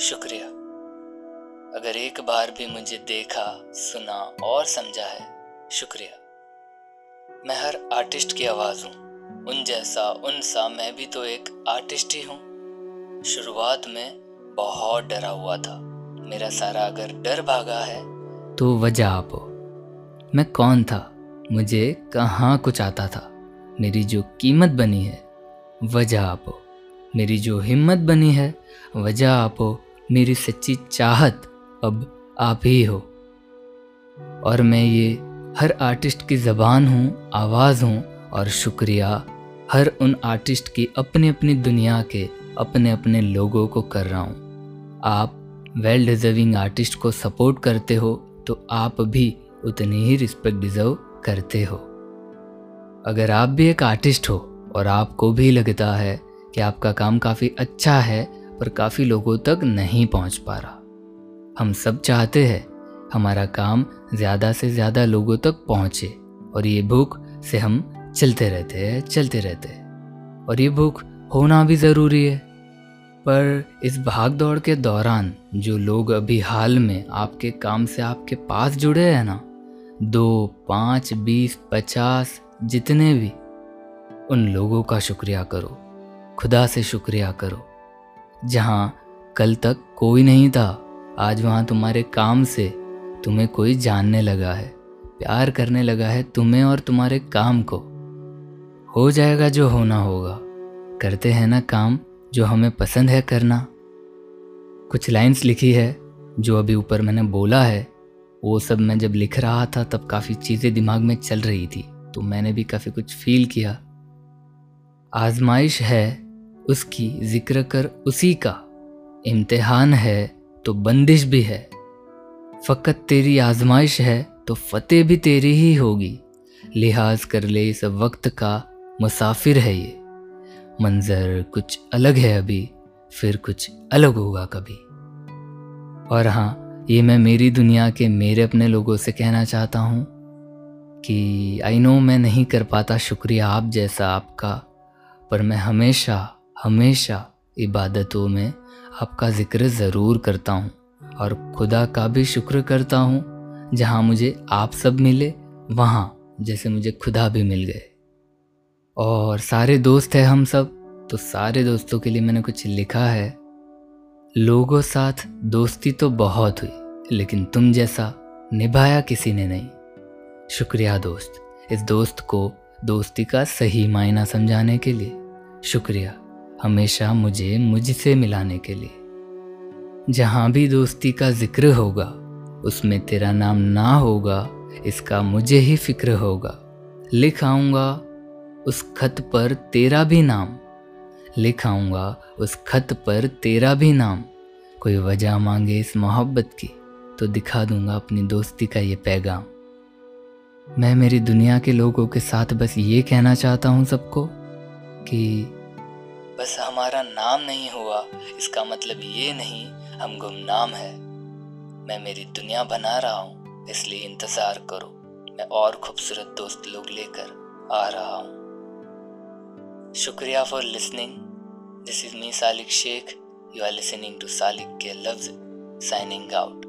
शुक्रिया। अगर एक बार भी मुझे देखा, सुना और समझा है, शुक्रिया। मैं हर आर्टिस्ट की आवाज़ हूँ। उन जैसा उन सा मैं भी तो एक आर्टिस्ट ही हूँ। शुरुआत में बहुत डरा हुआ था। मेरा सारा अगर डर भागा है। तो वजह आप हो। मैं कौन था? मुझे कहाँ कुछ आता था? मेरी जो कीमत बनी है, वजह आप हो। मेरी जो हिम्मत बनी है, वजह आप हो। मेरी सच्ची चाहत अब आप ही हो। और मैं ये हर आर्टिस्ट की ज़बान हूँ, आवाज़ हूँ और शुक्रिया हर उन आर्टिस्ट की अपनी अपनी दुनिया के अपने अपने लोगों को कर रहा हूँ। आप वेल डिज़र्विंग आर्टिस्ट को सपोर्ट करते हो तो आप भी उतनी ही रिस्पेक्ट डिज़र्व करते हो। अगर आप भी एक आर्टिस्ट हो और आपको भी लगता है कि आपका काम काफ़ी अच्छा है पर काफ़ी लोगों तक नहीं पहुँच पा रहा। हम सब चाहते हैं हमारा काम ज़्यादा से ज़्यादा लोगों तक पहुँचे और ये भूख से हम चलते रहते हैं, चलते रहते हैं। और ये भूख होना भी ज़रूरी है। पर इस भाग दौड़ के दौरान जो लोग अभी हाल में आपके काम से आपके पास जुड़े हैं ना, दो, पाँच, बीस, पचास, जितने भी, उन लोगों का शुक्रिया करो। खुदा से शुक्रिया करो। जहाँ कल तक कोई नहीं था, आज वहाँ तुम्हारे काम से तुम्हें कोई जानने लगा है, प्यार करने लगा है तुम्हें और तुम्हारे काम को। हो जाएगा जो होना होगा, करते हैं ना काम जो हमें पसंद है करना। कुछ लाइंस लिखी है, जो अभी ऊपर मैंने बोला है, वो सब मैं जब लिख रहा था तब काफ़ी चीज़ें दिमाग में चल रही थी तो मैंने भी काफ़ी कुछ फील किया। आजमाइश है उसकी ज़िक्र कर उसी का। इम्तिहान है तो बंदिश भी है। फ़कत तेरी आजमाइश है तो फतेह भी तेरी ही होगी। लिहाज कर ले इस वक्त का, मुसाफिर है ये। मंजर कुछ अलग है अभी, फिर कुछ अलग होगा कभी। और हाँ ये मैं मेरी दुनिया के मेरे अपने लोगों से कहना चाहता हूँ कि आई नो मैं नहीं कर पाता शुक्रिया आप जैसा आपका, पर मैं हमेशा हमेशा इबादतों में आपका ज़िक्र ज़रूर करता हूँ और खुदा का भी शुक्र करता हूँ। जहाँ मुझे आप सब मिले, वहाँ जैसे मुझे खुदा भी मिल गए। और सारे दोस्त हैं हम सब तो सारे दोस्तों के लिए मैंने कुछ लिखा है। लोगों साथ दोस्ती तो बहुत हुई, लेकिन तुम जैसा निभाया किसी ने नहीं। शुक्रिया दोस्त, इस दोस्त को दोस्ती का सही मायना समझाने के लिए। शुक्रिया। हमेशा मुझे मुझसे मिलाने के लिए। जहाँ भी दोस्ती का ज़िक्र होगा, उसमें तेरा नाम ना होगा, इसका मुझे ही फ़िक्र होगा। लिख आऊँगा, उस खत पर तेरा भी नाम। लिख आऊँगा, उस खत पर तेरा भी नाम। कोई वजह मांगे इस मोहब्बत की तो दिखा दूँगा अपनी दोस्ती का ये पैगाम। मैं मेरी दुनिया के लोगों के साथ बस ये कहना चाहता हूँ सबको कि बस हमारा नाम नहीं हुआ, इसका मतलब ये नहीं, हम गुमनाम है। मैं मेरी दुनिया बना रहा हूँ, इसलिए इंतज़ार करो। मैं और खूबसूरत दोस्त लोग लेकर आ रहा हूँ। शुक्रिया for listening this is me Salik Sheikh you are listening to Salik के लफ्ज साइनिंग आउट